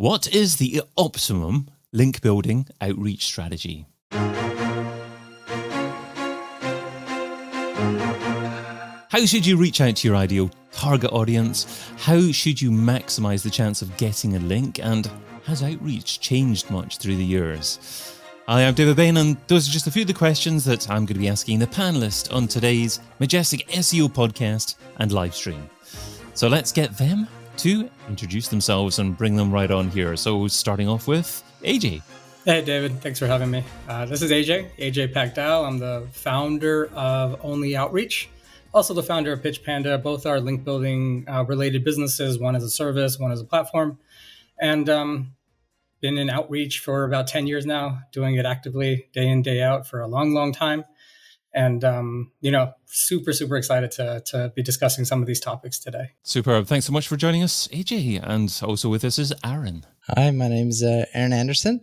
What is the optimum link building outreach strategy? How should you reach out to your ideal target audience? How should you maximize the chance of getting a link? And has outreach changed much through the years? Hi, I'm David Bain, and those are just a few of the questions that I'm going to be asking the panelists on today's Majestic SEO podcast and live stream. So let's get them to introduce themselves and bring them right on here. So, starting off with AJ. Hey, David. Thanks for having me. Uh, this is AJ, AJ Paghdal. I'm the founder of Only Outreach also the founder of Pitch Panda. Both are link building uh, related businesses. One as a service, one as a platform, and um, been in outreach for about ten years now, doing it actively day in day out for a long, long time. And um, you know, super, super excited to to be discussing some of these topics today. Superb! Thanks so much for joining us, AJ, and also with us is Aaron. Hi, my name is uh, Aaron Anderson.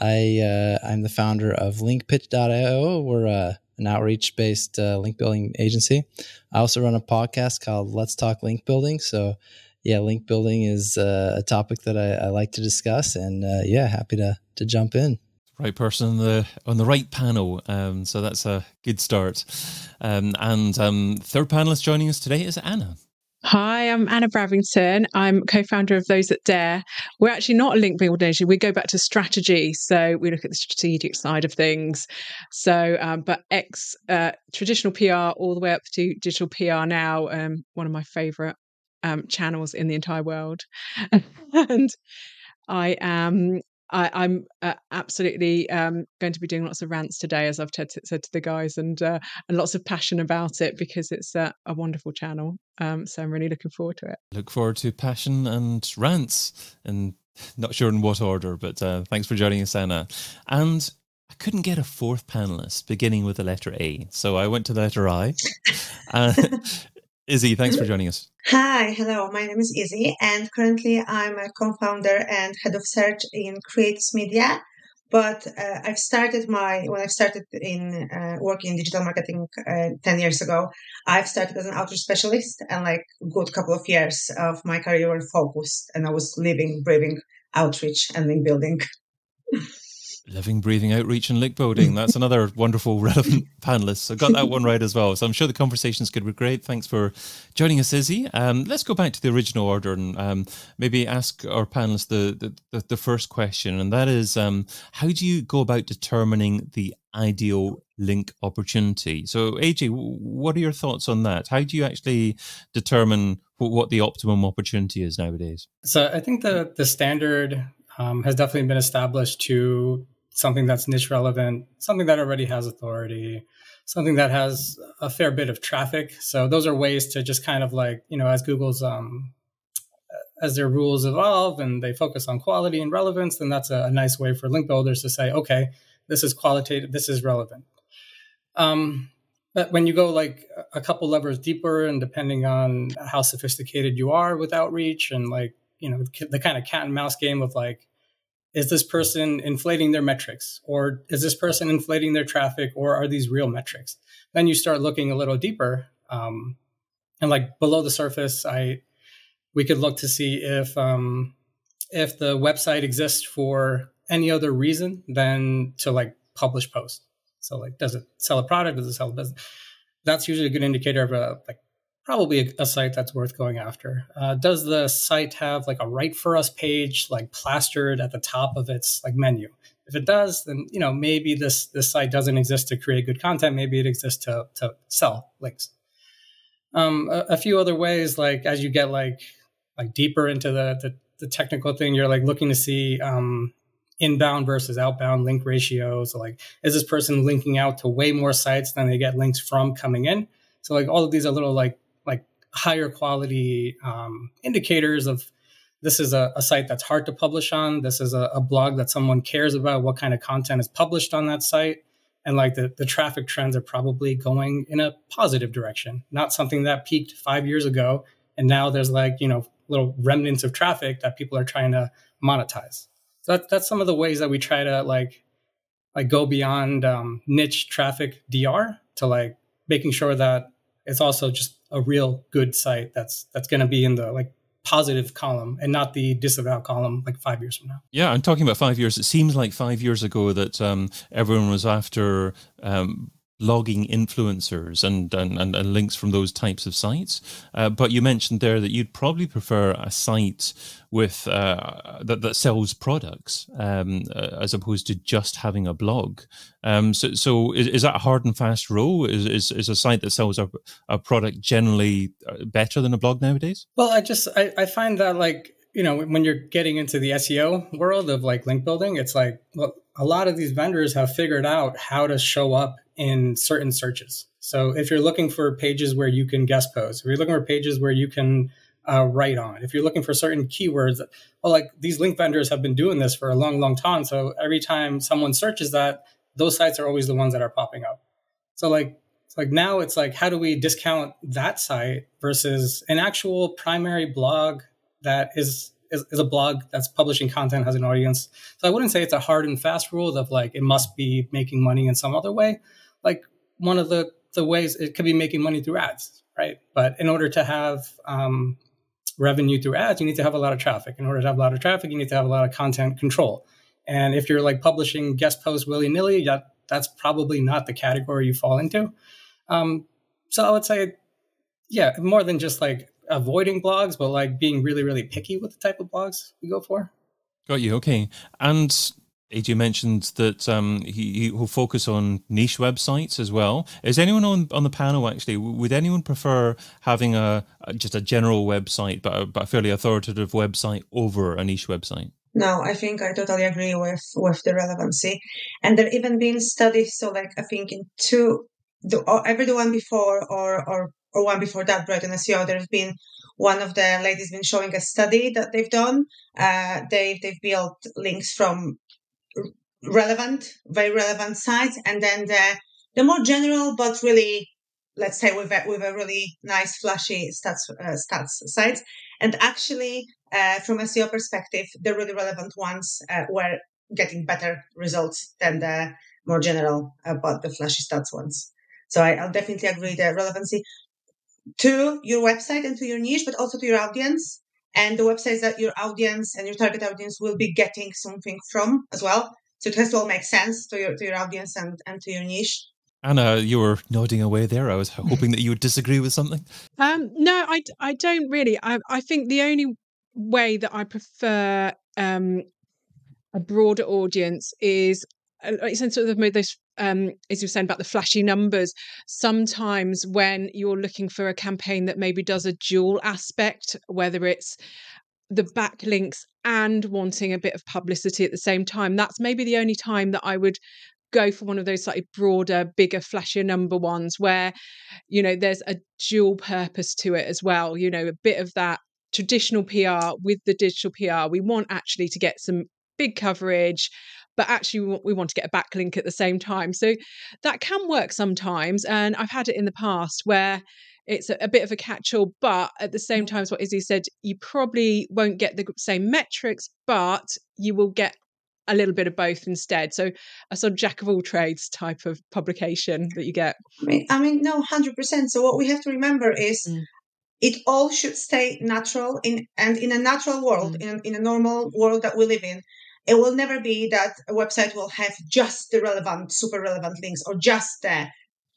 I uh, I'm the founder of LinkPitch.io. We're a an outreach based uh, link building agency. I also run a podcast called Let's Talk Link Building. So, yeah, link building is uh, a topic that I, I, like to discuss, and uh, yeah, happy to to jump in. Right person on the on the right panel. Um, so that's a good start. Um, and um, third panelist joining us today is Anna. Hi, I'm Anna Bravington. I'm co-founder of Those That Dare. We're actually not a link building agency. We go back to strategy, so we look at the strategic side of things. So, um, but ex uh, traditional PR all the way up to digital PR now. Um, one of my favourite um, channels in the entire world, and I am I, am uh, absolutely um, going to be doing lots of rants today, as I've t- said to the guys, and uh, and lots of passion about it because it's uh, a wonderful channel. Um, so I'm really looking forward to it. Look forward to passion and rants, and not sure in what order, but uh, thanks for joining us, Anna. And I couldn't get a fourth panelist beginning with the letter A, so I went to the letter I. Izzy, thanks for joining us. Hi, hello. My name is Izzy, and currently I'm a co-founder and head of search in Creates Media. But uh, I've started my when I started in uh, working in digital marketing uh, ten years ago. I've started as an outreach specialist, and like good couple of years of my career were focused, and I was living, breathing outreach and link building. Living, breathing outreach and link building. That's another wonderful, relevant panelist. So got that one right as well. So I'm sure the conversation's going to be great. Thanks for joining us, Izzy. Um, let's go back to the original order and um, maybe ask our panelists the, the, the, first question. And that is um, how do you go about determining the ideal link opportunity? So, AJ, what are your thoughts on that? How do you actually determine what the optimum opportunity is nowadays? So I think the, the standard um, has definitely been established to something that's niche relevant, something that already has authority, something that has a fair bit of traffic. So those are ways to just kind of like, you know, as Google's um as their rules evolve and they focus on quality and relevance, then that's a, a nice way for link builders to say, okay, this is qualitative, this is relevant. Um, but when you go like a couple levels deeper and depending on how sophisticated you are with outreach and like, you know, the kind of cat and mouse game of like, is this person inflating their metrics? Or is this person inflating their traffic? Or are these real metrics? Then you start looking a little deeper um, and like below the surface i we could look to see if um, if the website exists for any other reason than to like publish posts. So like does it sell a product? Does it sell a business? That's usually a good indicator of a like probably a, a, site that's worth going after. Uh, does the site have like a write for us page like plastered at the top of its like menu? If it does, then you know maybe this this site doesn't exist to create good content. Maybe it exists to to sell links. Um, a, a, few other ways, like as you get like like deeper into the the, the technical thing, you're like looking to see um, inbound versus outbound link ratios. Like, is this person linking out to way more sites than they get links from coming in? So like all of these are little like higher quality um, indicators of this is a, a, site that's hard to publish on. This is a, a, blog that someone cares about. What kind of content is published on that site? And like the, the traffic trends are probably going in a positive direction, not something that peaked five years ago. And now there's like, you know, little remnants of traffic that people are trying to monetize. So that, that's some of the ways that we try to like, like go beyond um, niche traffic DR to like making sure that it's also just a real good site that's that's going to be in the like positive column and not the disavow column like five years from now. Yeah, I'm talking about five years. It seems like five years ago that um, everyone was after um, logging influencers and, and, and, and, links from those types of sites. Uh, but you mentioned there that you'd probably prefer a site with uh, that, that sells products um, uh, as opposed to just having a blog. Um, so, so is, is, that a hard and fast rule? Is, is, is a site that sells a, a product generally uh, better than a blog nowadays? Well, I just I, I find that like you know when you're getting into the SEO world of like link building, it's like well a lot of these vendors have figured out how to show up in certain searches. So if you're looking for pages where you can guest post, if you're looking for pages where you can uh, write on, if you're looking for certain keywords, well, like these link vendors have been doing this for a long, long time. So every time someone searches that, those sites are always the ones that are popping up. So like, like now it's like, how do we discount that site versus an actual primary blog that is is, is, a blog that's publishing content has an audience. So I wouldn't say it's a hard and fast rule of like it must be making money in some other way like one of the the ways it could be making money through ads, right? But in order to have um, revenue through ads, you need to have a lot of traffic. In order to have a lot of traffic, you need to have a lot of content control. And if you're like publishing guest posts willy nilly, that that's probably not the category you fall into. Um, so I would say, yeah, more than just like avoiding blogs, but like being really, really picky with the type of blogs you go for. Got you. Okay. And AJ mentioned that um, he, he will focus on niche websites as well. Is anyone on, on the panel actually? Would anyone prefer having a, a just a general website, but a, but a fairly authoritative website over a niche website? No, I think I totally agree with with the relevancy, and there even been studies. So, like I think in two, the, every the one before or or or one before that, Brighton SEO, there's been one of the ladies been showing a study that they've done. Uh, they they've built links from relevant, very relevant sites, and then the the more general but really, let's say, with a, with a really nice flashy stats uh, stats sites. And actually, uh, from a SEO perspective, the really relevant ones uh, were getting better results than the more general uh, but the flashy stats ones. So I, I'll definitely agree the relevancy to your website and to your niche, but also to your audience and the websites that your audience and your target audience will be getting something from as well. So it has to all make sense to your to your audience and, and to your niche. Anna, you were nodding away there. I was hoping that you would disagree with something. Um, no, I, I don't really. I, I think the only way that I prefer um, a broader audience is it's uh, sort of those um, as you were saying about the flashy numbers, sometimes when you're looking for a campaign that maybe does a dual aspect, whether it's the backlinks and wanting a bit of publicity at the same time, that's maybe the only time that I would go for one of those slightly broader, bigger, flashier number ones where, you know, there's a dual purpose to it as well. You know, a bit of that traditional PR with the digital PR. We want actually to get some big coverage but actually we want, we want to get a backlink at the same time. So that can work sometimes. And I've had it in the past where it's a, a bit of a catch-all, but at the same time as what Izzy said, you probably won't get the same metrics, but you will get a little bit of both instead. So a sort of jack of all trades type of publication that you get. I mean, I mean no, hundred percent. So what we have to remember is mm. it all should stay natural in and in a natural world, mm. in, in a normal world that we live in it will never be that a website will have just the relevant, super relevant links or just the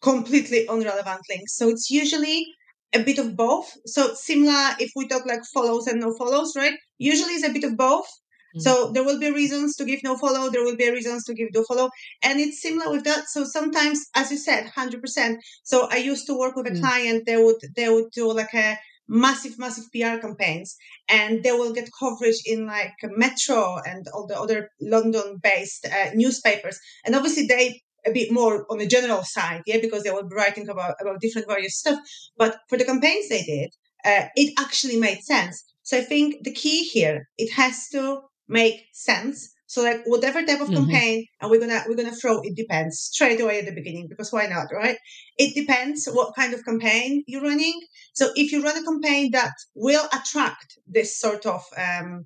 completely unrelevant links. So it's usually a bit of both. So similar if we talk like follows and no follows, right? Usually it's a bit of both. Mm-hmm. So there will be reasons to give no follow. There will be reasons to give do follow, and it's similar with that. So sometimes, as you said, hundred percent. So I used to work with a mm-hmm. client. They would they would do like a massive, massive PR campaigns, and they will get coverage in like Metro and all the other London-based uh, newspapers. And obviously, they a bit more on the general side, yeah, because they were writing about about different various stuff. But for the campaigns they did, uh, it actually made sense. So I think the key here, it has to make sense so like whatever type of mm-hmm. campaign, and we're gonna we're gonna throw it depends straight away at the beginning because why not, right? It depends what kind of campaign you're running. So if you run a campaign that will attract this sort of um,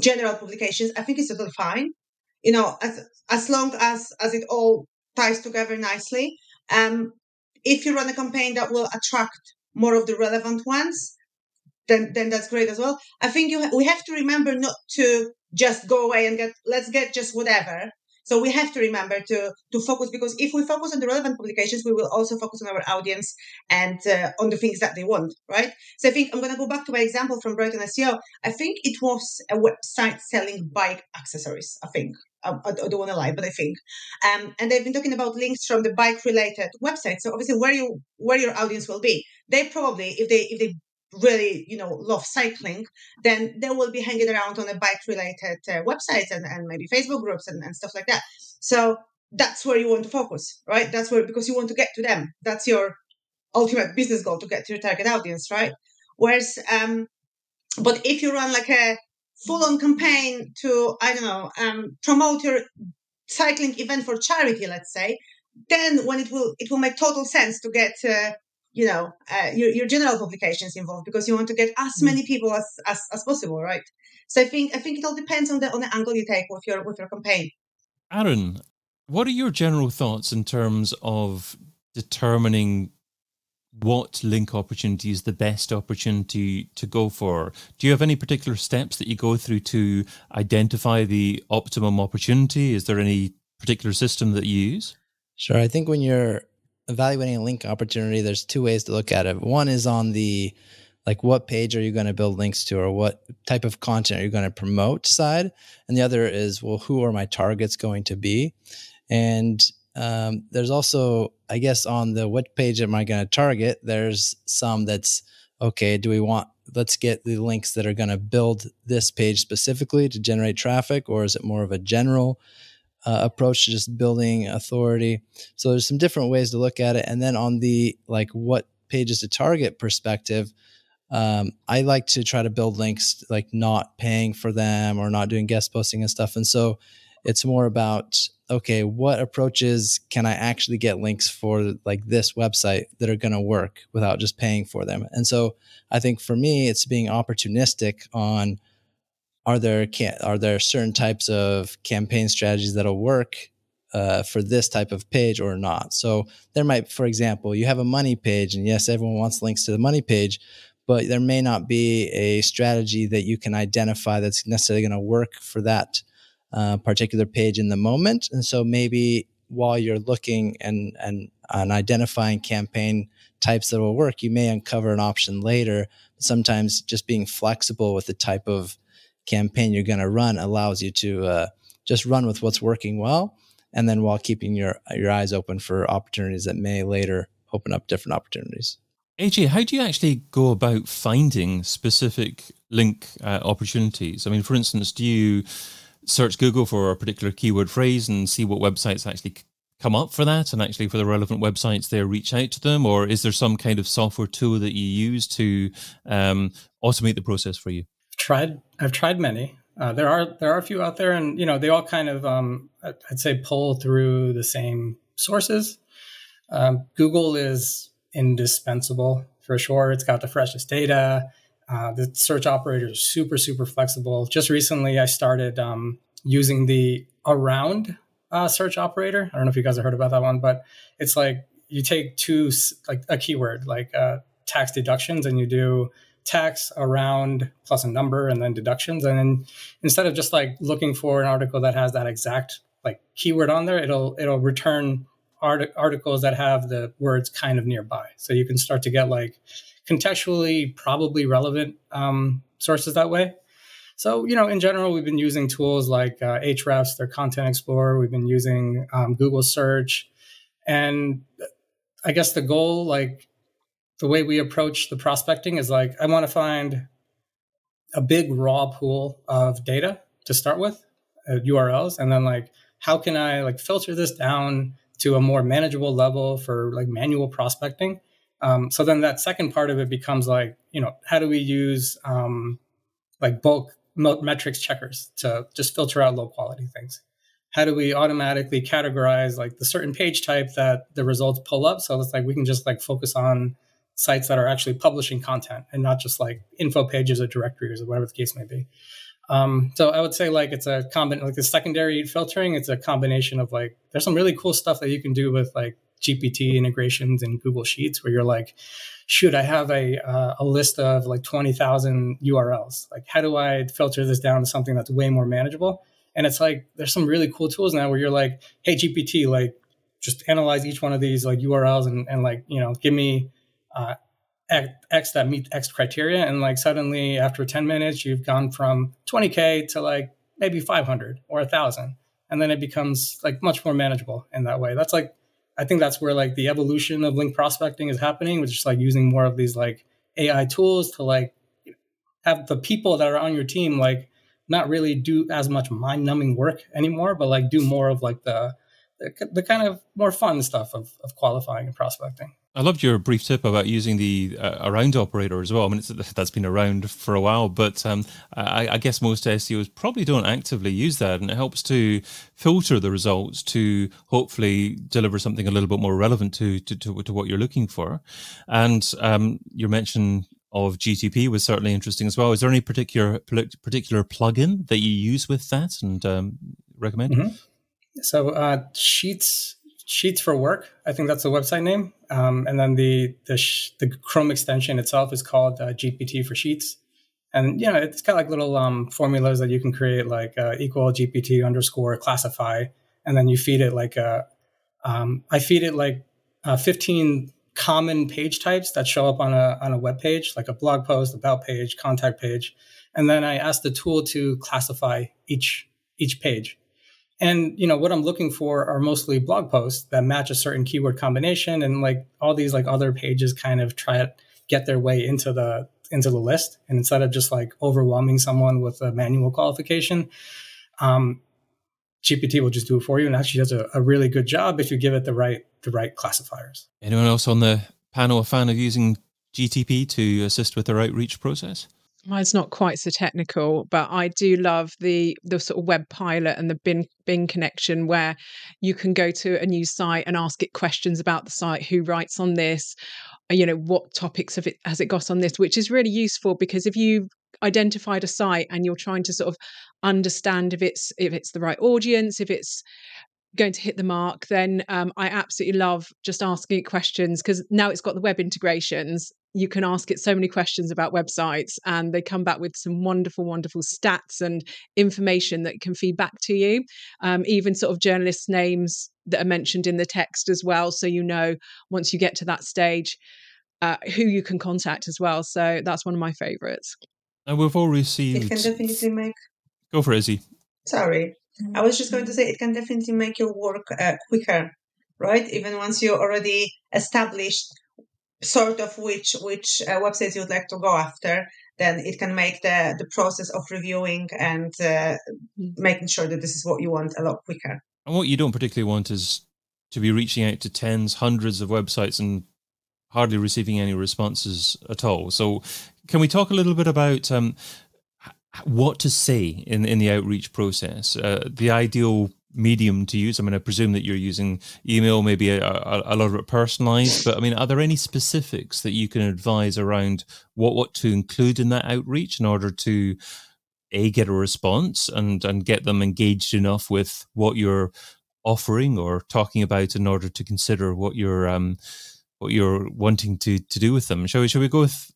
general publications, I think it's totally fine. You know, as as long as as it all ties together nicely. Um, if you run a campaign that will attract more of the relevant ones, then then that's great as well. I think you ha- we have to remember not to just go away and get let's get just whatever. So we have to remember to to focus because if we focus on the relevant publications, we will also focus on our audience and uh, on the things that they want, right? So I think I'm going to go back to my example from Brighton SEO. I think it was a website selling bike accessories. I think I, I don't want to lie, but I think, um, and they've been talking about links from the bike related websites. So obviously, where you where your audience will be, they probably if they if they really you know love cycling then they will be hanging around on a bike related uh, websites and, and maybe facebook groups and, and stuff like that. So that's where you want to focus right? That's where because you want to get to them. That's your ultimate business goal to get to your target audience right? Whereas um but if you run like a full on campaign to i don't know um promote your cycling event for charity let's say then when it will it will make total sense to get uh, you know uh, your, your general publications involved because you want to get as many people as, as as possible right? So i think i think it all depends on the on the angle you take with your with your campaign. Aaron what are your general thoughts in terms of determining what link opportunity is the best opportunity to go for? Do you have any particular steps that you go through to identify the optimum opportunity? Is there any particular system that you use? Sure. I think when you're evaluating a link opportunity, there's two ways to look at it. One is on the like what page are you going to build links to or what type of content are you going to promote side and the other is well who are my targets going to be and um, there's also i guess on the what page am i going to target there's some that's okay do we want let's get the links that are going to build this page specifically to generate traffic or is it more of a general uh, approach to just building authority. So there's some different ways to look at it. And then on the like what pages to target perspective, um, I like to try to build links like not paying for them or not doing guest posting and stuff. And so it's more about okay, what approaches can I actually get links for like this website that are going to work without just paying for them? And so I think for me, it's being opportunistic on are there can are there certain types of campaign strategies that'll work uh, for this type of page or not? So there might, for example, you have a money page, and yes, everyone wants links to the money page, but there may not be a strategy that you can identify that's necessarily going to work for that uh, particular page in the moment. And so maybe while you're looking and and and identifying campaign types that will work, you may uncover an option later. Sometimes just being flexible with the type of campaign you're going to run allows you to uh, just run with what's working well, and then while keeping your your eyes open for opportunities that may later open up different opportunities. AJ, how do you actually go about finding specific link uh, opportunities? I mean, for instance, do you search Google for a particular keyword phrase and see what websites actually come up for that and actually for the relevant websites there reach out to them or is there some kind of software tool that you use to um, automate the process for you tried. I've tried many. Uh, there are there are a few out there, and you know they all kind of um, I'd say pull through the same sources. Um, Google is indispensable for sure. It's got the freshest data. Uh, the search operator is super super flexible. Just recently, I started um, using the around uh, search operator. I don't know if you guys have heard about that one, but it's like you take two like a keyword like uh, tax deductions, and you do tax around plus a number and then deductions. And then instead of just like looking for an article that has that exact like keyword on there, it'll it'll return art- articles that have the words kind of nearby. So you can start to get like contextually probably relevant um, sources that way. So, you know, in general, we've been using tools like uh, Ahrefs, their Content Explorer. We've been using um, Google Search. And I guess the goal, like the way we approach the prospecting is like I want to find a big raw pool of data to start with, uh, URLs, and then like how can I like filter this down to a more manageable level for like manual prospecting. Um, so then that second part of it becomes like you know how do we use um, like bulk metrics checkers to just filter out low quality things how do we automatically categorize like the certain page type that the results pull up so it's like we can just like focus on sites that are actually publishing content and not just like info pages or directories or whatever the case may be. Um, so I would say like it's a combination, like the secondary filtering. It's a combination of like there's some really cool stuff that you can do with like GPT integrations and Google Sheets where you're like shoot, I have a uh, a list of like twenty thousand URLs. Like, how do I filter this down to something that's way more manageable? And it's like there's some really cool tools now where you're like, hey GPT, like just analyze each one of these like URLs and, and like you know give me uh, X that meet X criteria, and like suddenly after 10 minutes, you've gone from 20k to like maybe 500 or a thousand, and then it becomes like much more manageable in that way. That's like I think that's where like the evolution of link prospecting is happening, which is like using more of these like AI tools to like have the people that are on your team like not really do as much mind numbing work anymore, but like do more of like the the, the kind of more fun stuff of, of qualifying and prospecting. I loved your brief tip about using the uh, around operator as well. I mean, that's been around for a while, but um, I, I, guess most SEOs probably don't actively use that, and it helps to filter the results to hopefully deliver something a little bit more relevant to to, to, to what you're looking for. And um, your mention of GTP was certainly interesting as well. Is there any particular particular plugin that you use with that and um, recommend? Mm-hmm. So uh, Sheets Sheets for Work, I think that's the website name, um, and then the the, sh- the Chrome extension itself is called uh, GPT for Sheets, and you know it's got like little um, formulas that you can create, like uh, equal GPT underscore classify, and then you feed it like a uh, um, I feed it like uh, 15 common page types that show up on a on a web page, like a blog post, about page, contact page, and then I ask the tool to classify each each page. And you know what I'm looking for are mostly blog posts that match a certain keyword combination, and like all these like other pages kind of try to get their way into the into the list. And instead of just like overwhelming someone with a manual qualification, um, GPT will just do it for you, and actually does a, a really good job if you give it the right the right classifiers. Anyone else on the panel a fan of using GTP to assist with the outreach process? Mine's not quite so technical, but I do love the the sort of web pilot and the Bing Bing connection where you can go to a new site and ask it questions about the site, who writes on this, uh, you know, what topics have it has it got on this, which is really useful because if you've identified a site and you're trying to sort of understand if it's if it's the right audience, if it's going to hit the mark, then um, I absolutely love just asking it questions because now it's got the web integrations. You can ask it so many questions about websites, and they come back with some wonderful, wonderful stats and information that can feed back to you. Um, even sort of journalists' names that are mentioned in the text as well, so you know once you get to that stage uh, who you can contact as well. So that's one of my favorites. And we've all received. It can definitely make. Go for it, Izzy. Sorry, I was just going to say it can definitely make your work uh, quicker, right? Even once you're already established sort of which which uh, websites you would like to go after, then it can make the the process of reviewing and uh, making sure that this is what you want a lot quicker. And what you don't particularly want is to be reaching out to tens, hundreds of websites and hardly receiving any responses at all. So, can we talk a little bit about um, what to say in in the outreach process. Uh, the ideal medium to use. I mean, I presume that you're using email, maybe a, a, a, lot of it personalized. But I mean, are there any specifics that you can advise around what what to include in that outreach in order to a get a response and and get them engaged enough with what you're offering or talking about in order to consider what you're um what you're wanting to to do with them. Shall we shall we go with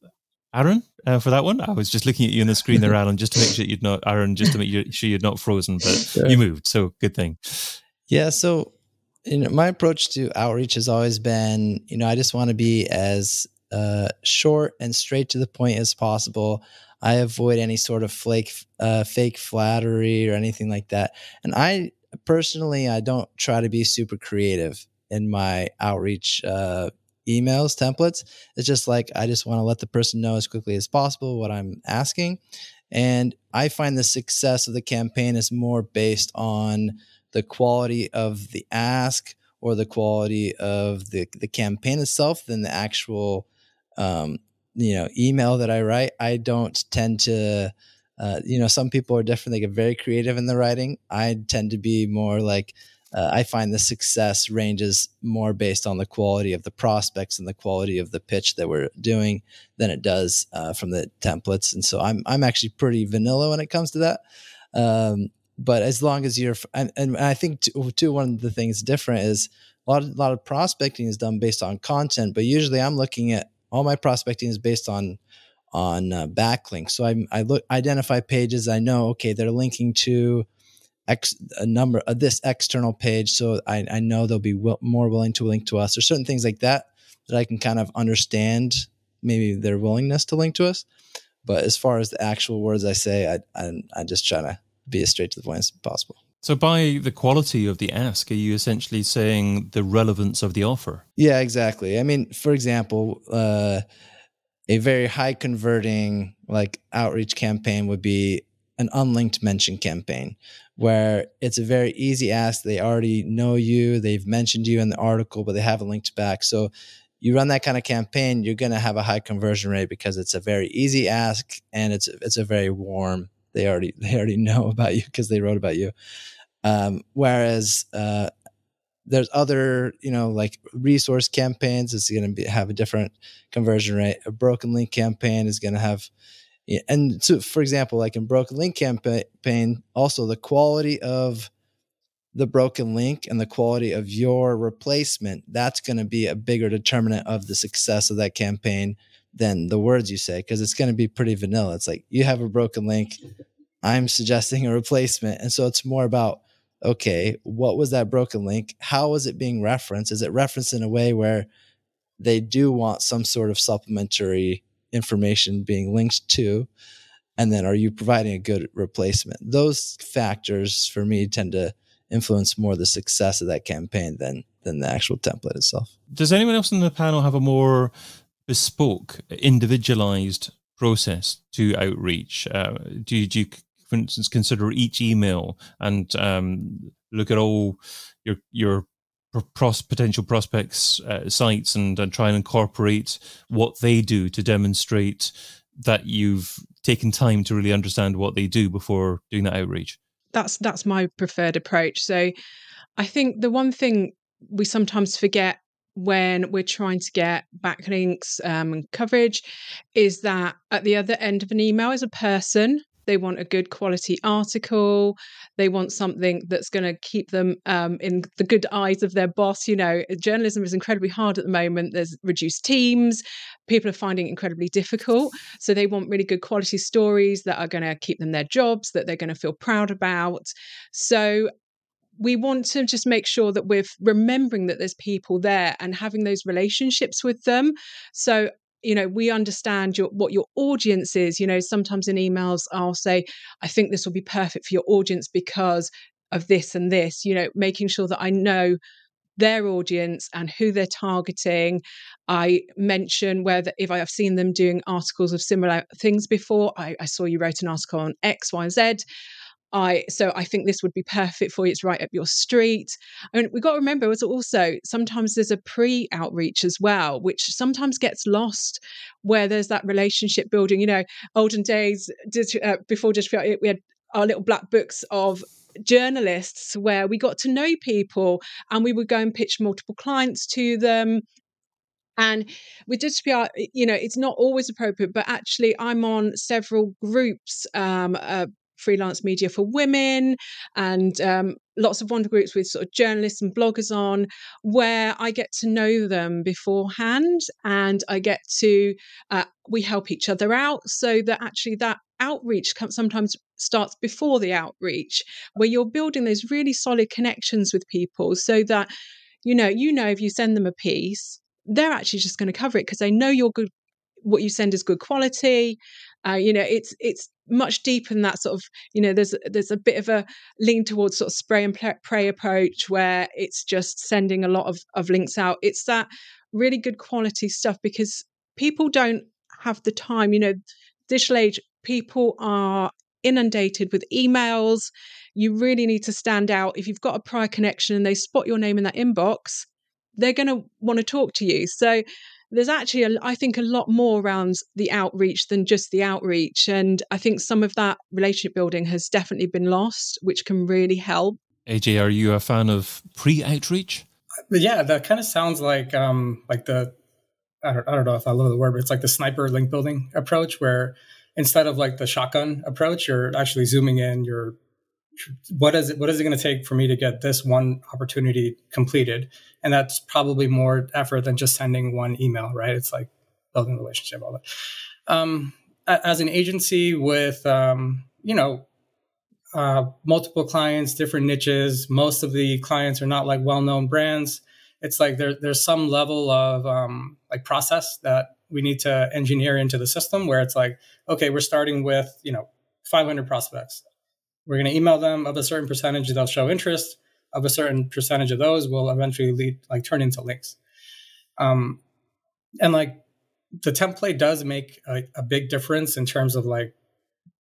Aaron, uh, for that one. I was just looking at you on the screen there, Alan, just to make sure you'd not, Aaron, just to make sure you'd not frozen, but yeah. you moved. So good thing. Yeah. So, you know, my approach to outreach has always been, you know, I just want to be as uh, short and straight to the point as possible. I avoid any sort of flake, uh, fake flattery or anything like that. And I personally, I don't try to be super creative in my outreach uh, emails templates. It's just like i just want to let the person know as quickly as possible what i'm asking. And i find the success of the campaign is more based on the quality of the ask or the quality of the, the campaign itself than the actual um, you know email that i write. I don't tend to uh, you know some people are different. They get very creative in the writing. I tend to be more like uh, I find the success ranges more based on the quality of the prospects and the quality of the pitch that we're doing than it does uh, from the templates. And so I'm I'm actually pretty vanilla when it comes to that. Um, but as long as you're, and, and I think too, one of the things different is a lot of, a lot of prospecting is done based on content, but usually I'm looking at all my prospecting is based on on uh, backlinks. So I I look identify pages I know okay they're linking to X a number of this external page, so I, I know they'll be will, more willing to link to us or certain things like that that I can kind of understand maybe their willingness to link to us. But as far as the actual words I say, I I, I just try to be as straight to the point as possible. So, by the quality of the ask, are you essentially saying the relevance of the offer? Yeah, exactly. I mean, for example, uh, a very high converting like outreach campaign would be an unlinked mention campaign where it's a very easy ask. They already know you they've mentioned you in the article but they haven't linked back. So you run that kind of campaign you're going to have a high conversion rate because it's a very easy ask and it's it's a very warm they already they already know about you because they wrote about you. Um, whereas uh, there's other you know like resource campaigns it's going to have a different conversion rate. A broken link campaign is going to have and so for example like in broken link campaign also the quality of the broken link and the quality of your replacement that's going to be a bigger determinant of the success of that campaign than the words you say because it's going to be pretty vanilla it's like you have a broken link i'm suggesting a replacement and so it's more about okay, what was that broken link? How was it being referenced? Is it referenced in a way where they do want some sort of supplementary information being linked to? And then are you providing a good replacement? Those factors for me tend to influence more the success of that campaign than than the actual template itself. Does anyone else on the panel have a more bespoke, individualized process to outreach? Uh, do, you, do you for instance, consider each email and um, look at all your your pros- potential prospects' uh, sites and, and try and incorporate what they do to demonstrate that you've taken time to really understand what they do before doing that outreach. That's that's my preferred approach. So, I think the one thing we sometimes forget when we're trying to get backlinks um, and coverage is that at the other end of an email is a person they want a good quality article. They want something that's going to keep them um, in the good eyes of their boss. You know, journalism is incredibly hard at the moment. There's reduced teams. People are finding it incredibly difficult. So they want really good quality stories that are going to keep them their jobs, that they're going to feel proud about. So we want to just make sure that we're remembering that there's people there and having those relationships with them. So you know we understand your what your audience is you know sometimes in emails i'll say i think this will be perfect for your audience because of this and this you know making sure that i know their audience and who they're targeting. I mention whether if I have seen them doing articles of similar things before. I, I saw you wrote an article on X, Y, Z. I so I think this would be perfect for you. It's right up your street. Mean, we've got to remember was also sometimes there's a pre-outreach as well, which sometimes gets lost where there's that relationship building. You know, olden days uh, before just we had our little black books of journalists where we got to know people and we would go and pitch multiple clients to them and with GDPR, you know, it's not always appropriate, but actually, I'm on several groups, um, uh, freelance media for women and um, lots of wonder groups with sort of journalists and bloggers on where I get to know them beforehand and I get to uh, we help each other out so that actually that outreach sometimes starts before the outreach where you're building those really solid connections with people so that you know you know if you send them a piece they're actually just going to cover it because they know you're good what you send is good quality uh, you know it's it's much deeper than that sort of you know there's there's a bit of a lean towards sort of spray and pray approach where it's just sending a lot of of links out. It's that really good quality stuff because people don't have the time you know digital age people are inundated with emails. You really need to stand out. If you've got a prior connection and they spot your name in that inbox they're going to want to talk to you. So there's actually, a, I think, a lot more around the outreach than just the outreach. And I think some of that relationship building has definitely been lost, which can really help. AJ, are you a fan of pre-outreach? Yeah, that kind of sounds like um, like the I don't, I don't know if I love the word, but it's like the sniper link building approach, where instead of like the shotgun approach, you're actually zooming in, you're what is it what is it going to take for me to get this one opportunity completed and that's probably more effort than just sending one email right it's like building a relationship, all that. Um, as an agency with, um, you know, uh, multiple clients, different niches, most of the clients are not like well-known brands. It's like there, there's some level of um, like process that we need to engineer into the system where it's like, okay, we're starting with, you know, 500 prospects. We're going to email them of a certain percentage, they'll show interest. Of a certain percentage of those will eventually lead, like, turn into links. Um, and like the template does make a, a, big difference in terms of like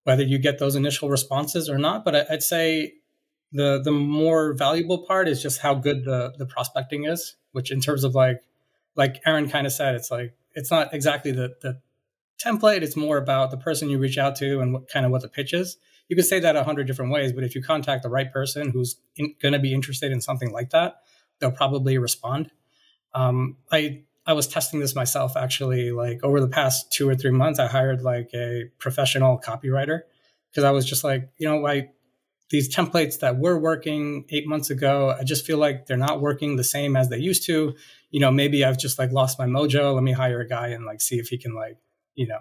whether you get those initial responses or not. But I, would say the the more valuable part is just how good the the prospecting is. Which in terms of like like Aaron kind of said, it's like it's not exactly the the template. It's more about the person you reach out to and what kind of what the pitch is. You could say that a hundred different ways, but if you contact the right person who's going to be interested in something like that, they'll probably respond. Um, I I was testing this myself actually. Like over the past two or three months, I hired like a professional copywriter because I was just like, you know, I these templates that were working eight months ago, I just feel like they're not working the same as they used to. You know, maybe I've just like lost my mojo. Let me hire a guy and like see if he can like, you know,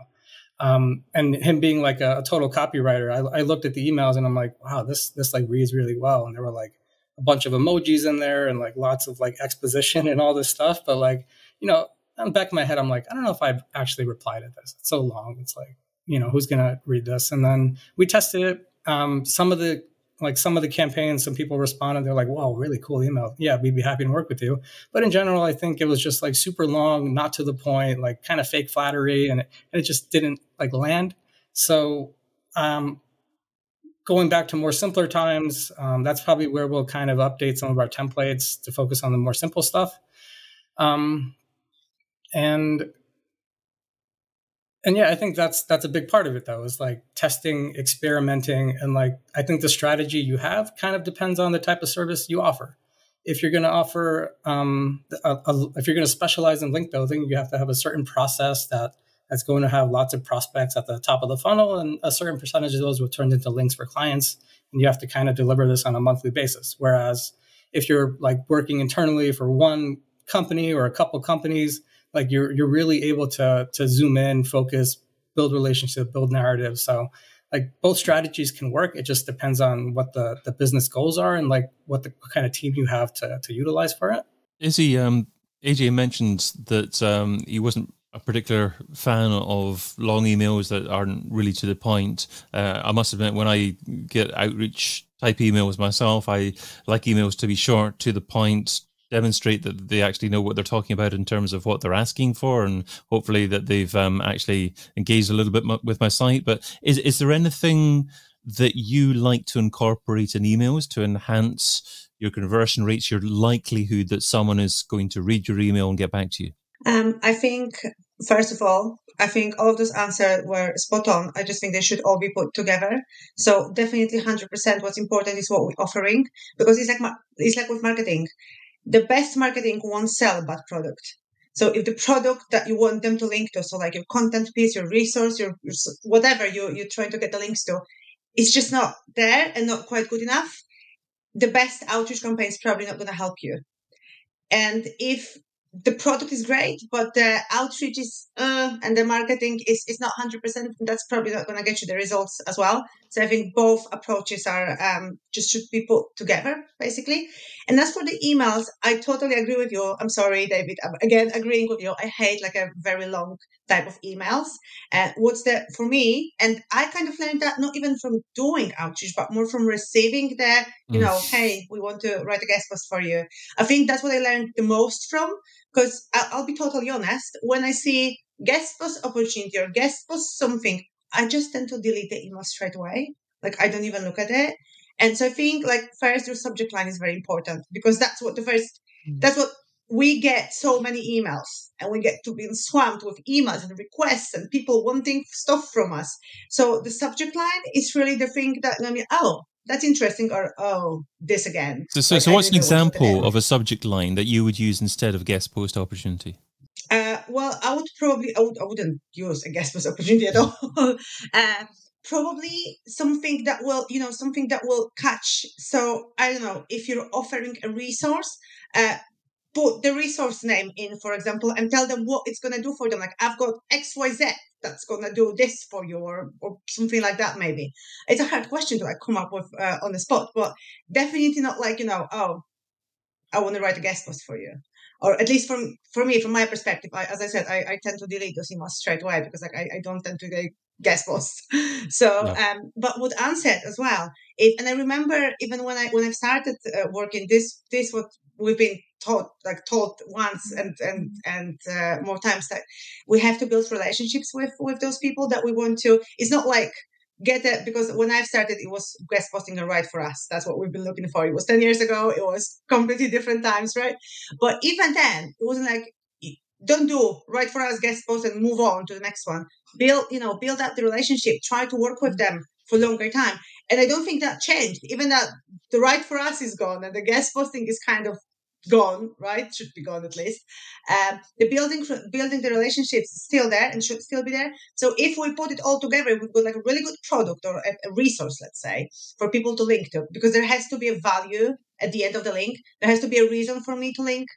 um, and him being like a, a total copywriter, I, I, looked at the emails and I'm like, wow, this this like reads really well. And there were like a bunch of emojis in there and like lots of like exposition and all this stuff. But like you know, on the back of my head, I'm like, I don't know if I've actually replied to this. It's so long. It's like, you know, who's to read this? And then we tested it. Um, some of the, like some of the campaigns, some people responded. They're like, "Wow, really cool email. Yeah, we'd be happy to work with you." But in general, I think it was just like super long, not to the point, like kind of fake flattery, and it, and it just didn't like land. So, um, going back to more simpler times, um, that's probably where we'll kind of update some of our templates to focus on the more simple stuff. Um, and and yeah i think that's that's a big part of it though is like testing experimenting and like i think the strategy you have kind of depends on the type of service you offer. If you're going to offer um, a, a, if you're going to specialize in link building you have to have a certain process that that's going to have lots of prospects at the top of the funnel and a certain percentage of those will turn into links for clients and you have to kind of deliver this on a monthly basis. Whereas if you're like working internally for one company or a couple companies like you're you're really able to to zoom in, focus, build relationship, build narrative. So like both strategies can work. It just depends on what the the business goals are and like what the what kind of team you have to to utilize for it. Izzy, um, AJ mentioned that um, he wasn't a particular fan of long emails that aren't really to the point. Uh, I must admit, when I get outreach type emails myself, I like emails to be short, to the point, demonstrate that they actually know what they're talking about in terms of what they're asking for, and hopefully that they've um, actually engaged a little bit with my site. But is is there anything that you like to incorporate in emails to enhance your conversion rates, your likelihood that someone is going to read your email and get back to you? Um, I think first of all, I think all of those answers were spot on. I just think they should all be put together. So definitely, hundred percent. What's important is what we're offering because it's like it's like with marketing the best marketing won't sell bad product. So if the product that you want them to link to, so like your content piece, your resource, your, your whatever you, you're trying to get the links to, it's just not there and not quite good enough, the best outreach campaign is probably not going to help you. And if the product is great, but the outreach is uh, and the marketing is, is not 100%. That's probably not going to get you the results as well. So I think both approaches are um, just should be put together, basically. And as for the emails, I totally agree with you. I'm sorry, David. I'm again agreeing with you. I hate like a very long type of emails. And uh, what's the for me? And I kind of learned that not even from doing outreach, but more from receiving the, you know, mm. hey, we want to write a guest post for you. I think that's what I learned the most from because I'll be totally honest, when I see guest post opportunity or guest post something, I just tend to delete the email straight away. Like I don't even look at it. And so I think like first your subject line is very important because that's what the first mm. that's what we get so many emails and we get to be swamped with emails and requests and people wanting stuff from us. So the subject line is really the thing that I mean, oh, that's interesting or oh this again. So so, like, so what's an example of a subject line that you would use instead of guest post opportunity? Uh, well i would probably I, would, I wouldn't use a guest post opportunity at all. Uh, probably something that will you know something that will catch so i don't know if you're offering a resource uh, put the resource name in, for example, and tell them what it's going to do for them. Like, I've got XYZ that's going to do this for you, or, or something like that, maybe. It's a hard question to like come up with uh, on the spot, but definitely not like, you know, oh, I want to write a guest post for you. Or at least from for me, from my perspective, I, as I said, I, I tend to delete those emails straight away because like I, I don't tend to get guest posts. So, um, but Anna said as well, it, and I remember even when I when I started uh, working, this this what we've been taught like taught once and and and uh, more times that we have to build relationships with with those people that we want to. It's not like get it because when I started, it was guest posting and write for us. That's what we've been looking for. It was 10 years ago. It was completely different times, right? But even then, it wasn't like, don't do write for us guest post and move on to the next one. Build, you know, build up the relationship, try to work with them for longer time. And I don't think that changed, even that the write for us is gone and the guest posting is kind of gone, right? Should be gone at least. Um, the building building the relationships is still there and should still be there. So if we put it all together, we've got like a really good product or a, a, resource, let's say, for people to link to, because there has to be a value at the end of the link. There has to be a reason for me to link.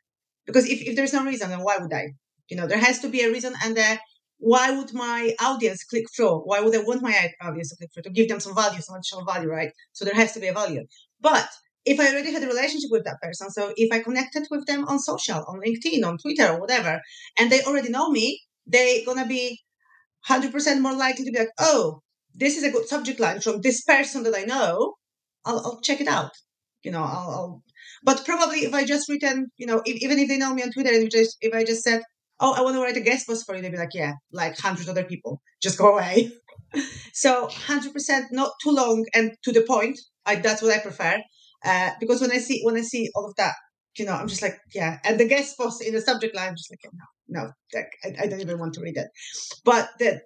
Because if, if there's no reason, then why would I? You know, there has to be a reason and uh, why would my audience click through? Why would I want my audience to click through? To give them some value, some additional value, right? So there has to be a value. But if I already had a relationship with that person, so if I connected with them on social, on LinkedIn, on Twitter, or whatever, and they already know me, they're gonna be 100% more likely to be like, oh, this is a good subject line from this person that I know. I'll, I'll check it out. You know, I'll, I'll, but probably if I just written, you know, if, even if they know me on Twitter, and if, just, if I just said, oh, I want to write a guest post for you, they'd be like, yeah, like hundred other people, just go away. so 100% not too long and to the point. I, that's what I prefer. Uh, because when I see when I see all of that, you know, I'm just like, yeah. And the guest post in the subject line, I'm just like, no, no, like, I, I don't even want to read it. But the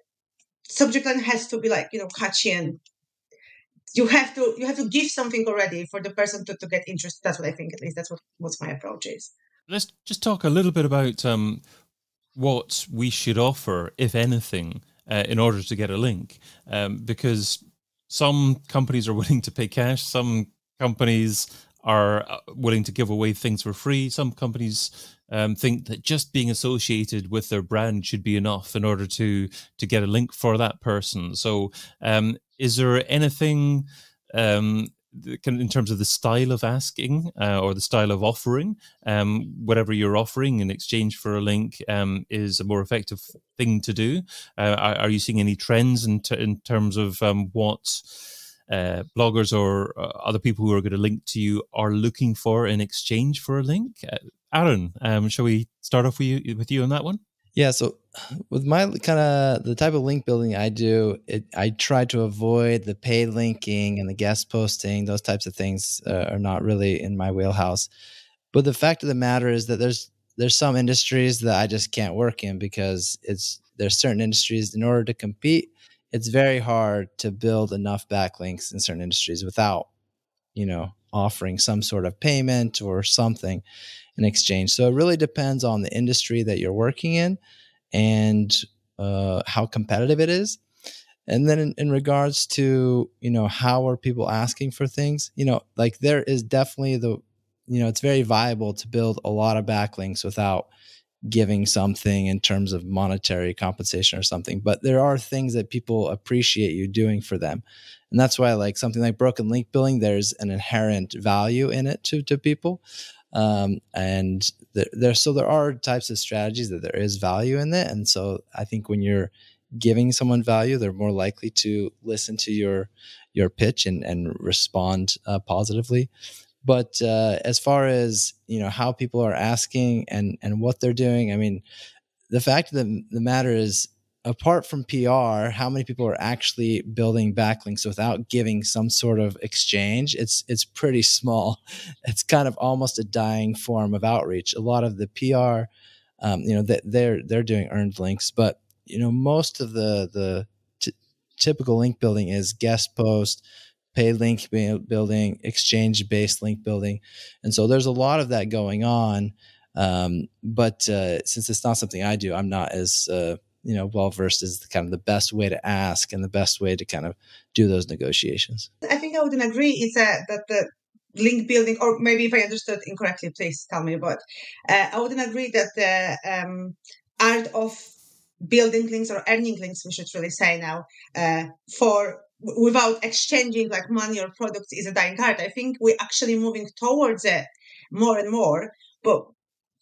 subject line has to be like, you know, catchy and you have to you have to give something already for the person to, to get interested. That's what I think. At least that's what what's my approach is. Let's just talk a little bit about um, what we should offer, if anything, uh, in order to get a link, um, because some companies are willing to pay cash, some companies are uh, willing to give away things for free. Some companies um, think that just being associated with their brand should be enough in order to to get a link for that person. So, um, is there anything um, in terms of the style of asking uh, or the style of offering, um, whatever you're offering in exchange for a link um, is a more effective thing to do? Uh, are, are, you seeing any trends in, t- in terms of um, what? Uh, bloggers or uh, other people who are going to link to you are looking for in exchange for a link. Uh, Aaron, um, shall we start off with you, with you on that one? Yeah. So with my kind of the type of link building I do, it, I try to avoid the paid linking and the guest posting. Those types of things uh, are not really in my wheelhouse. But the fact of the matter is that there's there's some industries that I just can't work in because it's there's certain industries in order to compete it's very hard to build enough backlinks in certain industries without, you know, offering some sort of payment or something in exchange. So it really depends on the industry that you're working in and uh, how competitive it is. And then in, in regards to, you know, how are people asking for things? You know, like there is definitely the, you know, it's very viable to build a lot of backlinks without giving something in terms of monetary compensation or something but there are things that people appreciate you doing for them. And that's why like something like broken link building there's an inherent value in it to to people. Um, and there, there so there are types of strategies that there is value in it. And so i think when you're giving someone value they're more likely to listen to your your pitch and and respond uh, positively but uh, as far as you know how people are asking and and what they're doing, I mean, the fact of the, the matter is, apart from PR, how many people are actually building backlinks without giving some sort of exchange? It's it's pretty small. It's kind of almost a dying form of outreach. A lot of the PR, um, you know, that they're they're doing earned links, but you know, most of the the t- typical link building is guest post pay link building, exchange based link building. And so there's a lot of that going on. Um, but uh, since it's not something I do, I'm not as uh, you know well versed as the, kind of the best way to ask and the best way to kind of do those negotiations. I think I wouldn't agree. Is that that the link building, or maybe if I understood incorrectly, please tell me. But uh, I wouldn't agree that the um, art of building links or earning links, we should really say now, uh, for without exchanging like money or products is a dying art. I think we're actually moving towards it more and more. But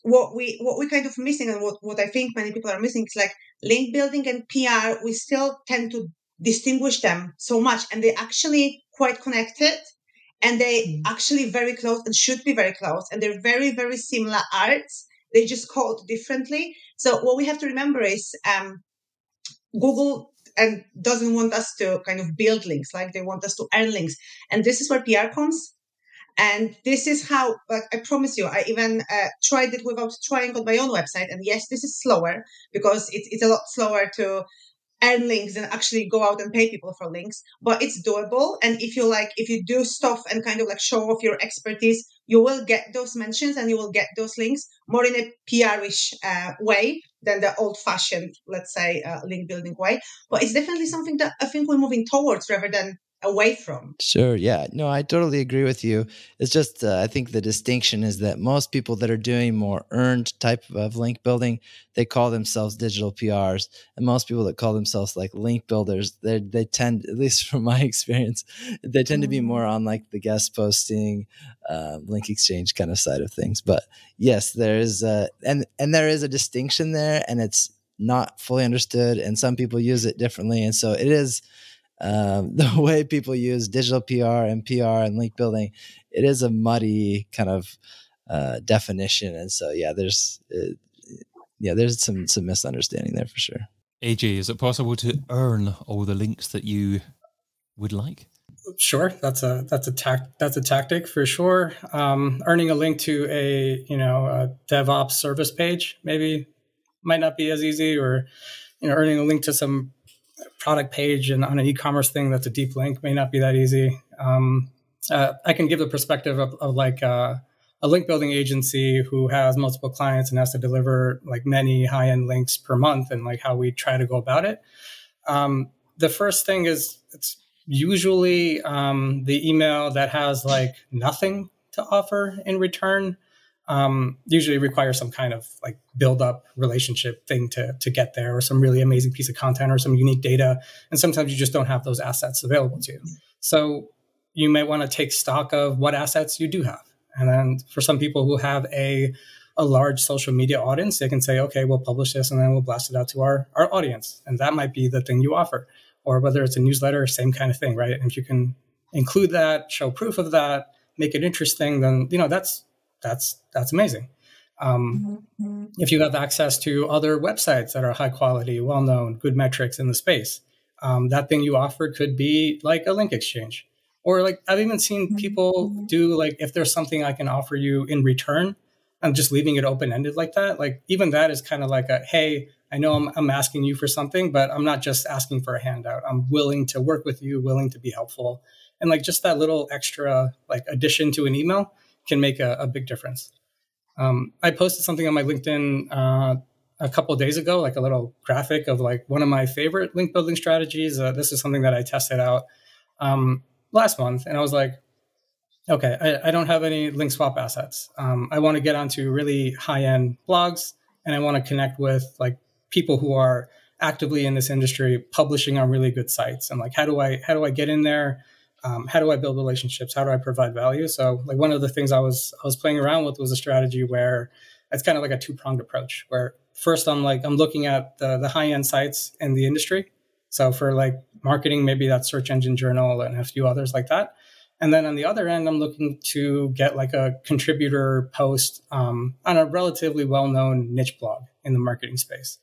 what we what we kind of missing and what, what I think many people are missing is like link building and PR, we still tend to distinguish them so much and they actually quite connected and they mm. actually very close and should be very close and they're very very similar arts they just called differently. So what we have to remember is um, google and doesn't want us to kind of build links like they want us to earn links. And this is where pr comes and this is how like i promise you i even uh, tried it without trying on my own website. And yes this is slower because it's, it's a lot slower to earn links and actually go out and pay people for links. But it's doable. And if you like if you do stuff and kind of like show off your expertise you will get those mentions and you will get those links more in a pr-ish uh, way than the old fashioned let's say uh, link building way. But it's definitely something that i think we're moving towards rather than away from. Sure. Yeah. No, I totally agree with you. It's just, uh, I think the distinction is that most people that are doing more earned type of link building, they call themselves digital PRs. And most people that call themselves like link builders, they they tend, at least from my experience, they tend to be more mm. on like the guest posting, uh, link exchange kind of side of things. But yes, there is, a, and, and there is a distinction there and it's not fully understood. And some people use it differently. And so it is, um, the way people use digital PR and PR and link building, it is a muddy kind of uh, definition. And so, yeah, there's uh, yeah, there's some some misunderstanding there for sure. AJ, is it possible to earn all the links that you would like? Sure, that's a that's a tac that's a tactic for sure. Um, earning a link to a you know a DevOps service page maybe might not be as easy, or you know earning a link to some product page and on an e-commerce thing that's a deep link may not be that easy. Um, uh, I can give the perspective of, of like uh, a link building agency who has multiple clients and has to deliver like many high end links per month and like how we try to go about it. Um, the first thing is it's usually um, the email that has like nothing to offer in return um, usually require some kind of like build up relationship thing to, to get there or some really amazing piece of content or some unique data. And sometimes you just don't have those assets available to you. So you may want to take stock of what assets you do have. And then for some people who have a, a large social media audience, they can say, okay, we'll publish this and then we'll blast it out to our, our audience. And that might be the thing you offer. Or whether it's a newsletter, same kind of thing, right? And if you can include that, show proof of that, make it interesting, then you know that's that's that's amazing. Um, mm-hmm. If you have access to other websites that are high quality, well known, good metrics in the space, um, that thing you offered could be like a link exchange. Or like I've even seen mm-hmm. people do like if there's something I can offer you in return, I'm just leaving it open ended like that. Like even that is kind of like a hey, I know I'm, I'm asking you for something, but I'm not just asking for a handout. I'm willing to work with you, willing to be helpful, and like just that little extra like addition to an email can make a, a big difference. Um, I posted something on my LinkedIn uh, a couple days ago, like a little graphic of like one of my favorite link building strategies. Uh, this is something that I tested out um, last month, and I was like, okay, I, I don't have any link swap assets. Um, I want to get onto really high end blogs, and I want to connect with like people who are actively in this industry, publishing on really good sites. And like, how do I how do I get in there? Um, how do I build relationships? How do I provide value? So, like one of the things I was I was playing around with was a strategy where it's kind of like a two pronged approach. Where first I'm like I'm looking at the the high end sites in the industry. So for like marketing, maybe that's Search Engine Journal and a few others like that. And then on the other end, I'm looking to get like a contributor post um, on a relatively well known niche blog in the marketing space.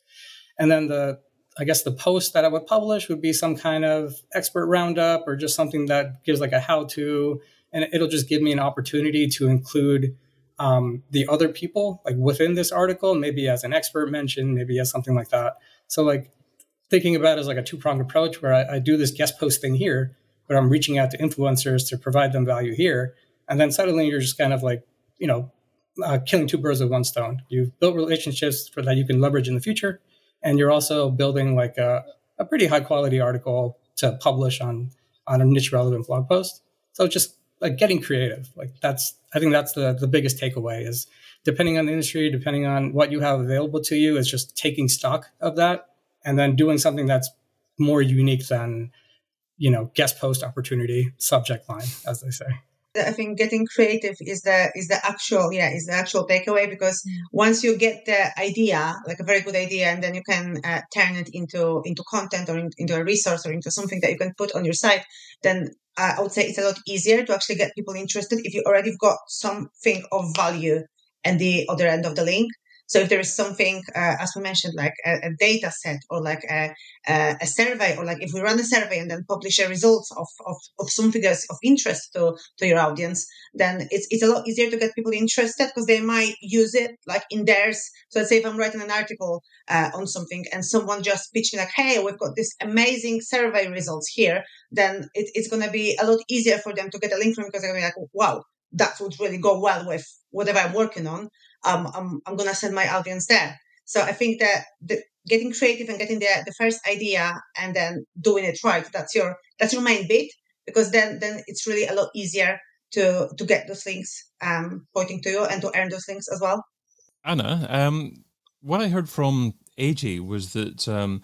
And then the I guess the post that I would publish would be some kind of expert roundup or just something that gives like a how to, and it'll just give me an opportunity to include um, the other people like within this article, maybe as an expert mention, maybe as something like that. So like thinking about it as like a two pronged approach where I, I do this guest post thing here, but I'm reaching out to influencers to provide them value here, and then suddenly you're just kind of like you know uh, killing two birds with one stone. You've built relationships for that you can leverage in the future and you're also building like a, a pretty high quality article to publish on on a niche relevant blog post. So just like getting creative. Like that's I think that's the the biggest takeaway is depending on the industry, depending on what you have available to you, is just taking stock of that and then doing something that's more unique than you know guest post opportunity subject line as they say I think getting creative is the is the actual yeah is the actual takeaway because once you get the idea like a very good idea and then you can uh, turn it into into content or in, into a resource or into something that you can put on your site then uh, I would say it's a lot easier to actually get people interested if you already got something of value at the other end of the link so if there is something, uh, as we mentioned, like a, a, data set or like a, a, a, survey, or like if we run a survey and then publish a results of, of, of some figures of interest to, to your audience, then it's, it's a lot easier to get people interested because they might use it like in theirs. So let's say if I'm writing an article uh, on something and someone just pitched me like, hey, we've got this amazing survey results here, then it, it's going to be a lot easier for them to get a link from because they're going to be like, wow, that would really go well with whatever I'm working on um, I'm, I'm going to send my audience there. So I think that the, getting creative and getting the, the first idea and then doing it right, that's your, that's your main bit because then, then it's really a lot easier to, to get those links um, pointing to you and to earn those links as well. Anna, um, what I heard from AJ was that um,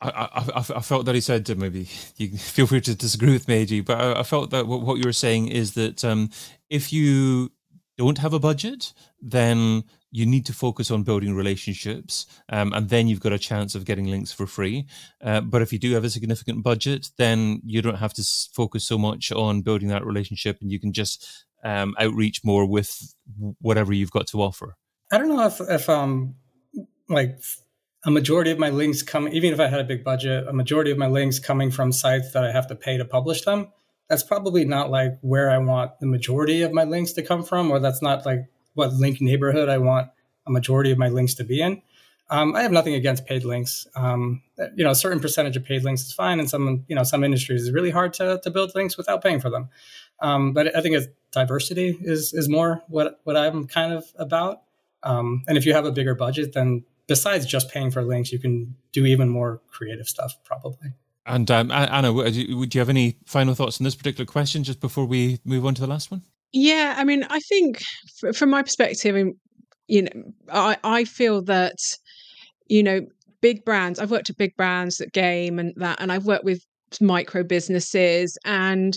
I, I, I, felt that he said maybe you feel free to disagree with me, AJ, but I, I felt that what, what, you were saying is that um, if you don't have a budget, then you need to focus on building relationships, um, and then you've got a chance of getting links for free. Uh, but if you do have a significant budget, then you don't have to focus so much on building that relationship, and you can just um, outreach more with whatever you've got to offer. I don't know if if um like a majority of my links come even if I had a big budget, a majority of my links coming from sites that I have to pay to publish them that's probably not like where I want the majority of my links to come from, or that's not like what link neighborhood I want a majority of my links to be in. Um, I have nothing against paid links. Um, you know, a certain percentage of paid links is fine, and some you know some industries is really hard to to build links without paying for them. Um, but I think it's diversity is is more what what I'm kind of about. Um, and if you have a bigger budget, then besides just paying for links, you can do even more creative stuff probably. And um, Anna, would you have any final thoughts on this particular question just before we move on to the last one? Yeah, I mean, I think from my perspective, you know, I, I feel that, you know, big brands, I've worked at big brands at Game and that, and I've worked with micro businesses and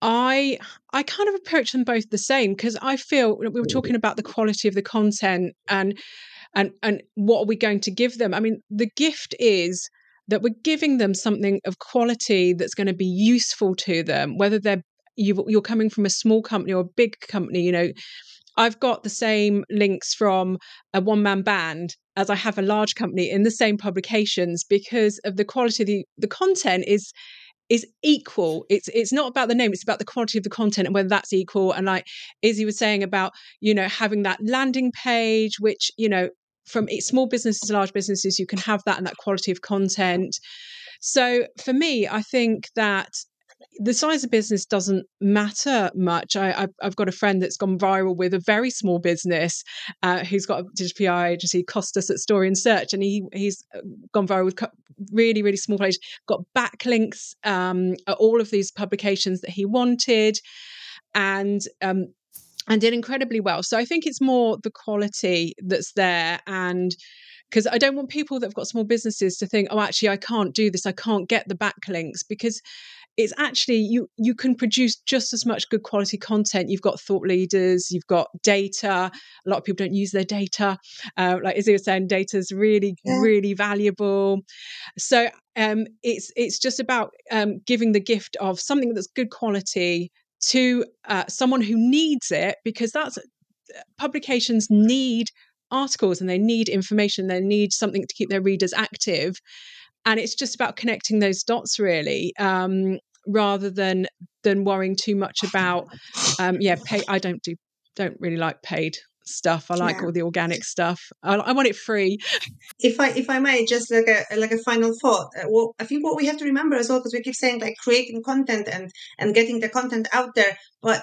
I I kind of approach them both the same because I feel we were talking about the quality of the content and and and what are we going to give them? I mean, the gift is that we're giving them something of quality that's going to be useful to them, whether they're you, you're coming from a small company or a big company. You know, I've got the same links from a one man band as I have a large company in the same publications because of the quality of the, the content is is equal. It's it's not about the name, it's about the quality of the content and whether that's equal. And like Izzy was saying about, you know, having that landing page, which, you know, from small businesses to large businesses, you can have that and that quality of content. So for me, I think that the size of business doesn't matter much. I, have got a friend that's gone viral with a very small business uh, who's got a digital PR agency, Costas at Story and Search, and he he's uh, gone viral with really really small page. Got backlinks um, at all of these publications that he wanted, and um, and did incredibly well. So I think it's more the quality that's there and because I don't want people that've got small businesses to think, oh, actually, I can't do this. I can't get the backlinks because it's actually you you can produce just as much good quality content. You've got thought leaders, you've got data. A lot of people don't use their data. Uh, like Izzy was saying, data is really yeah. really valuable. So um, it's it's just about um, giving the gift of something that's good quality to uh, someone who needs it because that's uh, publications need articles and they need information they need something to keep their readers active and it's just about connecting those dots really um, rather than than worrying too much about um, yeah pay i don't do don't really like paid stuff. I like yeah. all the organic stuff. I, I, want it free. If I if I may, just like a like a final thought. Uh, well, I think what we have to remember as well, because we keep saying like creating content and and getting the content out there, but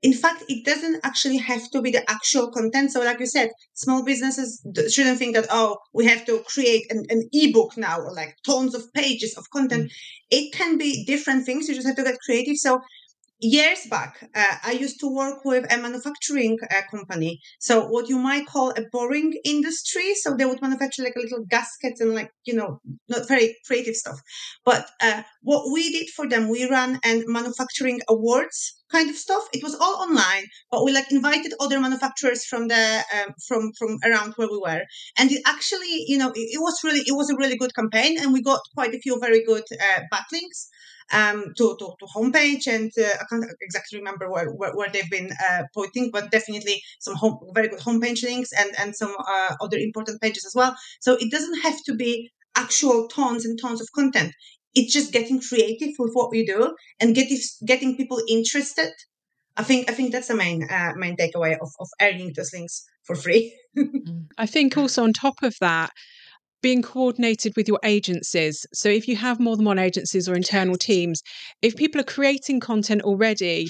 in fact, it doesn't actually have to be the actual content. So, like you said, small businesses shouldn't think that, oh, we have to create an, an ebook now or like tons of pages of content. Mm. It can be different things. You just have to get creative. So, years back, uh, I used to work with a manufacturing uh, company. So what you might call a boring industry. So they would manufacture like a little gaskets and like, you know, not very creative stuff. But uh, what we did for them, we ran and manufacturing awards kind of stuff. It was all online, but we like invited other manufacturers from the um, from from around where we were, and it actually, you know, it, it, was really it was a really good campaign, and we got quite a few very good uh, backlinks um, to, to, to homepage, and uh, I can't exactly remember where, where, where they've been uh, pointing, but definitely some home, very good homepage links and and some uh, other important pages as well. So it doesn't have to be actual tons and tons of content. It's just getting creative with what we do and getting getting people interested. I think I think that's the main uh, main takeaway of, of earning those links for free. Mm. I think also on top of that, being coordinated with your agencies. So if you have more than one agencies or internal teams, if people are creating content already,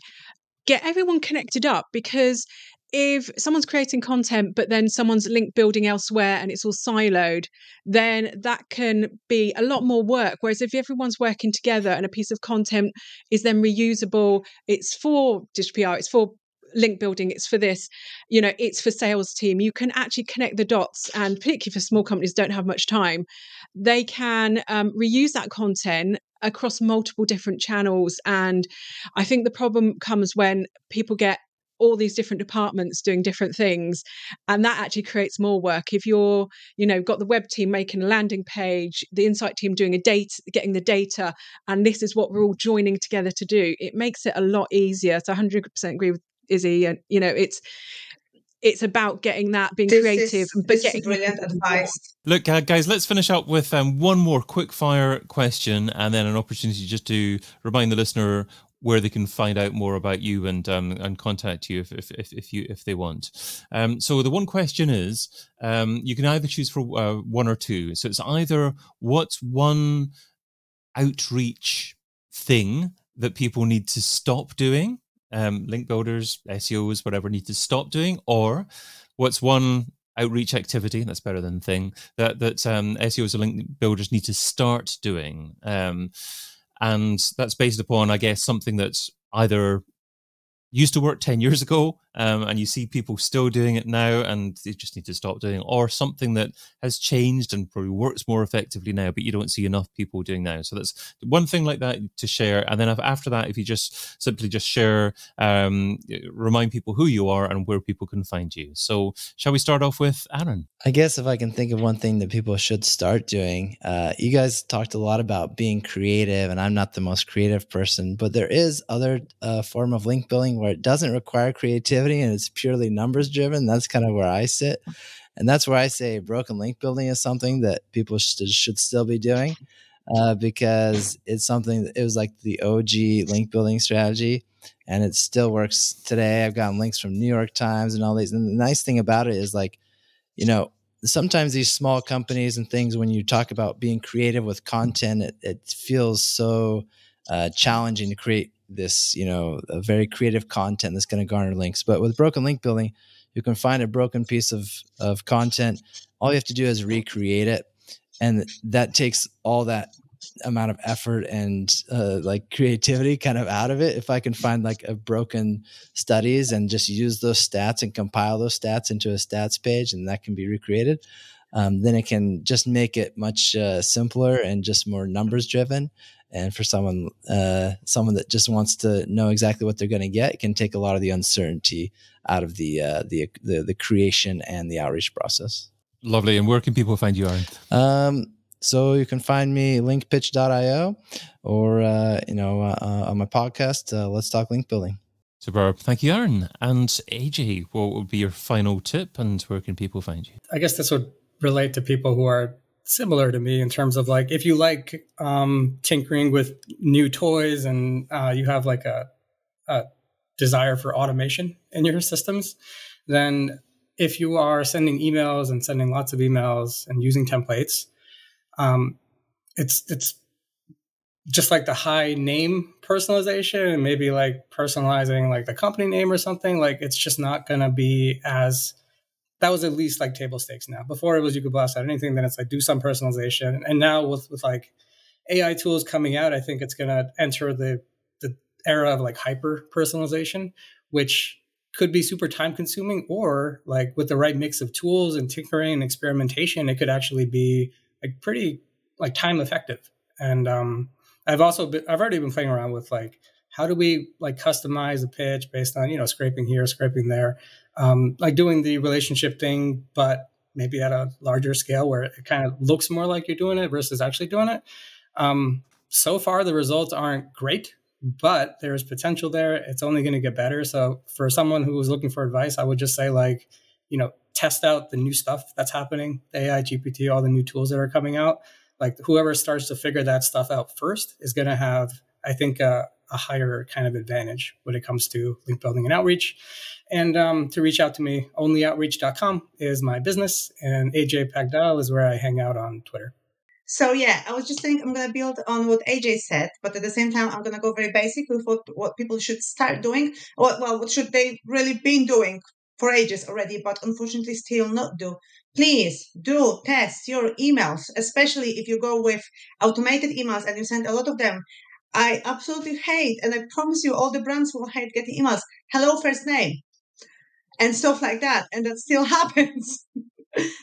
get everyone connected up because if someone's creating content but then someone's link building elsewhere and it's all siloed then that can be a lot more work whereas if everyone's working together and a piece of content is then reusable it's for digital pr it's for link building it's for this you know it's for sales team. You can actually connect the dots and particularly for small companies don't have much time they can um, reuse that content across multiple different channels and i think the problem comes when people get all these different departments doing different things and that actually creates more work. If you're you know got the web team making a landing page the insight team doing a date getting the data and this is what we're all joining together to do it makes it a lot easier. So 100% agree with Izzy, and you know, it's it's about getting that being this creative is, but getting brilliant advice look uh, guys let's finish up with um, one more quick fire question and then an opportunity just to remind the listener where they can find out more about you and um, and contact you if, if, if, if you if they want. Um, so the one question is, um, you can either choose for uh, one or two. So it's either what's one outreach thing that people need to stop doing, um, link builders, SEOs, whatever, need to stop doing, or what's one outreach activity that's better than thing that that um, SEOs or link builders need to start doing, um, and that's based upon, I guess, something that's either used to work 10 years ago um, and you see people still doing it now and they just need to stop doing it. Or something that has changed and probably works more effectively now but you don't see enough people doing now. So that's one thing like that to share. And then after that if you just simply just share um, remind people who you are and where people can find you. So shall we start off with aaron? I guess if i can think of one thing that people should start doing uh, you guys talked a lot about being creative and i'm not the most creative person but there is other uh, form of link building where it doesn't require creativity and it's purely numbers driven. That's kind of where I sit. And that's where I say broken link building is something that people should, should still be doing uh, because it's something that it was like the OG link building strategy and it still works today. I've gotten links from New York Times and all these. And the nice thing about it is like, you know, sometimes these small companies and things, when you talk about being creative with content, it, it feels so uh, challenging to create this, you know, a very creative content that's going to garner links. But with broken link building, you can find a broken piece of, of content. All you have to do is recreate it. And that takes all that amount of effort and uh, like creativity kind of out of it. If I can find like a broken studies and just use those stats and compile those stats into a stats page and that can be recreated, um, then it can just make it much uh, simpler and just more numbers driven and for someone uh, someone that just wants to know exactly what they're going to get can take a lot of the uncertainty out of the, uh, the, the the creation and the outreach process. Lovely. And where can people find you, Aaron? Um, so you can find me linkpitch.io or uh, you know uh, uh, on my podcast. Uh, Let's talk link building. Superb. Thank you, Aaron. And AJ, what would be your final tip and where can people find you? I guess this would relate to people who are similar to me in terms of like if you like um, tinkering with new toys and uh, you have like a, a, desire for automation in your systems, then if you are sending emails and sending lots of emails and using templates, um, it's it's just like the high name personalization and maybe like personalizing like the company name or something. Like it's just not going to be as that was at least like table stakes now. Before it was you could blast out anything, then it's like do some personalization. And now with with like AI tools coming out, I think it's gonna enter the the era of like hyper personalization, which could be super time consuming or like with the right mix of tools and tinkering and experimentation, it could actually be like pretty like time effective. And um, I've also been, I've already been playing around with like, how do we like customize the pitch based on, you know, scraping here, scraping there, um, like doing the relationship thing, but maybe at a larger scale where it kind of looks more like you're doing it versus actually doing it. Um, so far, the results aren't great, but there's potential there. It's only going to get better. So for someone who was looking for advice, I would just say like, you know, test out the new stuff that's happening, the AI, GPT, all the new tools that are coming out. Like whoever starts to figure that stuff out first is going to have, I think, a higher kind of advantage when it comes to link building and outreach. And um, to reach out to me, onlyoutreach.com is my business, and AJ Paghdal is where I hang out on Twitter. So yeah, I was just saying I'm gonna build on what AJ said, but at the same time I'm gonna go very basic with what, what people should start doing. What well, what should they really been doing for ages already, but unfortunately still not do. Please do test your emails, especially if you go with automated emails and you send a lot of them. I absolutely hate, and I promise you, all the brands will hate getting emails. Hello, first name, and stuff like that, and that still happens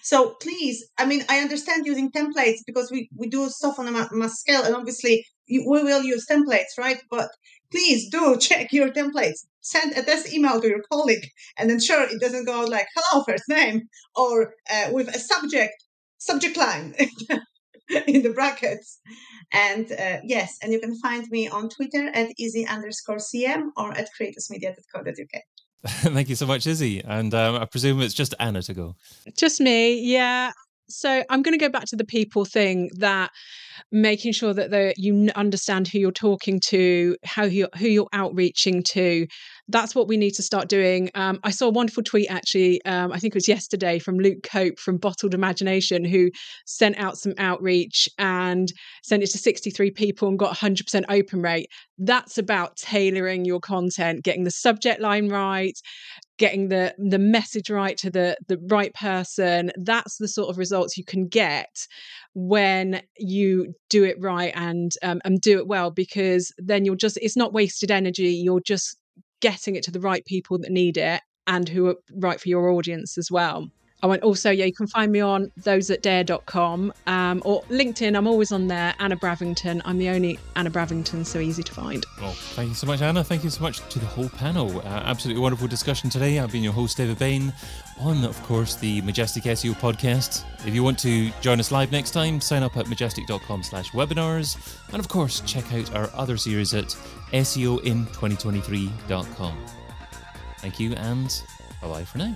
so please, I mean, I understand using templates because we, we do stuff on a mass scale and obviously we will use templates, right? But please do check your templates. Send a test email to your colleague and ensure it doesn't go like hello first name or uh, with a subject subject line in the brackets. And uh, yes, and you can find me on Twitter at easy underscore cm or at creatorsmedia.co.uk. Thank you so much, Izzy. And um, I presume it's just Anna to go. Just me, yeah. So I'm going to go back to the people thing that making sure that you understand who you're talking to, how you who you're outreaching to. That's what we need to start doing. Um, I saw a wonderful tweet actually. Um, I think it was yesterday from Luke Cope from Bottled Imagination, who sent out some outreach and sent it to 63 people and got 100% open rate. That's about tailoring your content, getting the subject line right, getting the the message right to the the right person that's the sort of results you can get when you do it right and um, and do it well because then you're just it's not wasted energy you're just getting it to the right people that need it and who are right for your audience as well I went also, yeah, you can find me on those thosethatdare.com um, or LinkedIn. I'm always on there. Anna Bravington. I'm the only Anna Bravington, so easy to find. Well, thank you so much, Anna. Thank you so much to the whole panel. Uh, absolutely wonderful discussion today. I've been your host, David Bain, on, of course, the Majestic SEO podcast. If you want to join us live next time, sign up at majestic.com slash webinars. And, of course, check out our other series at SEOin2023.com. Thank you and bye bye for now.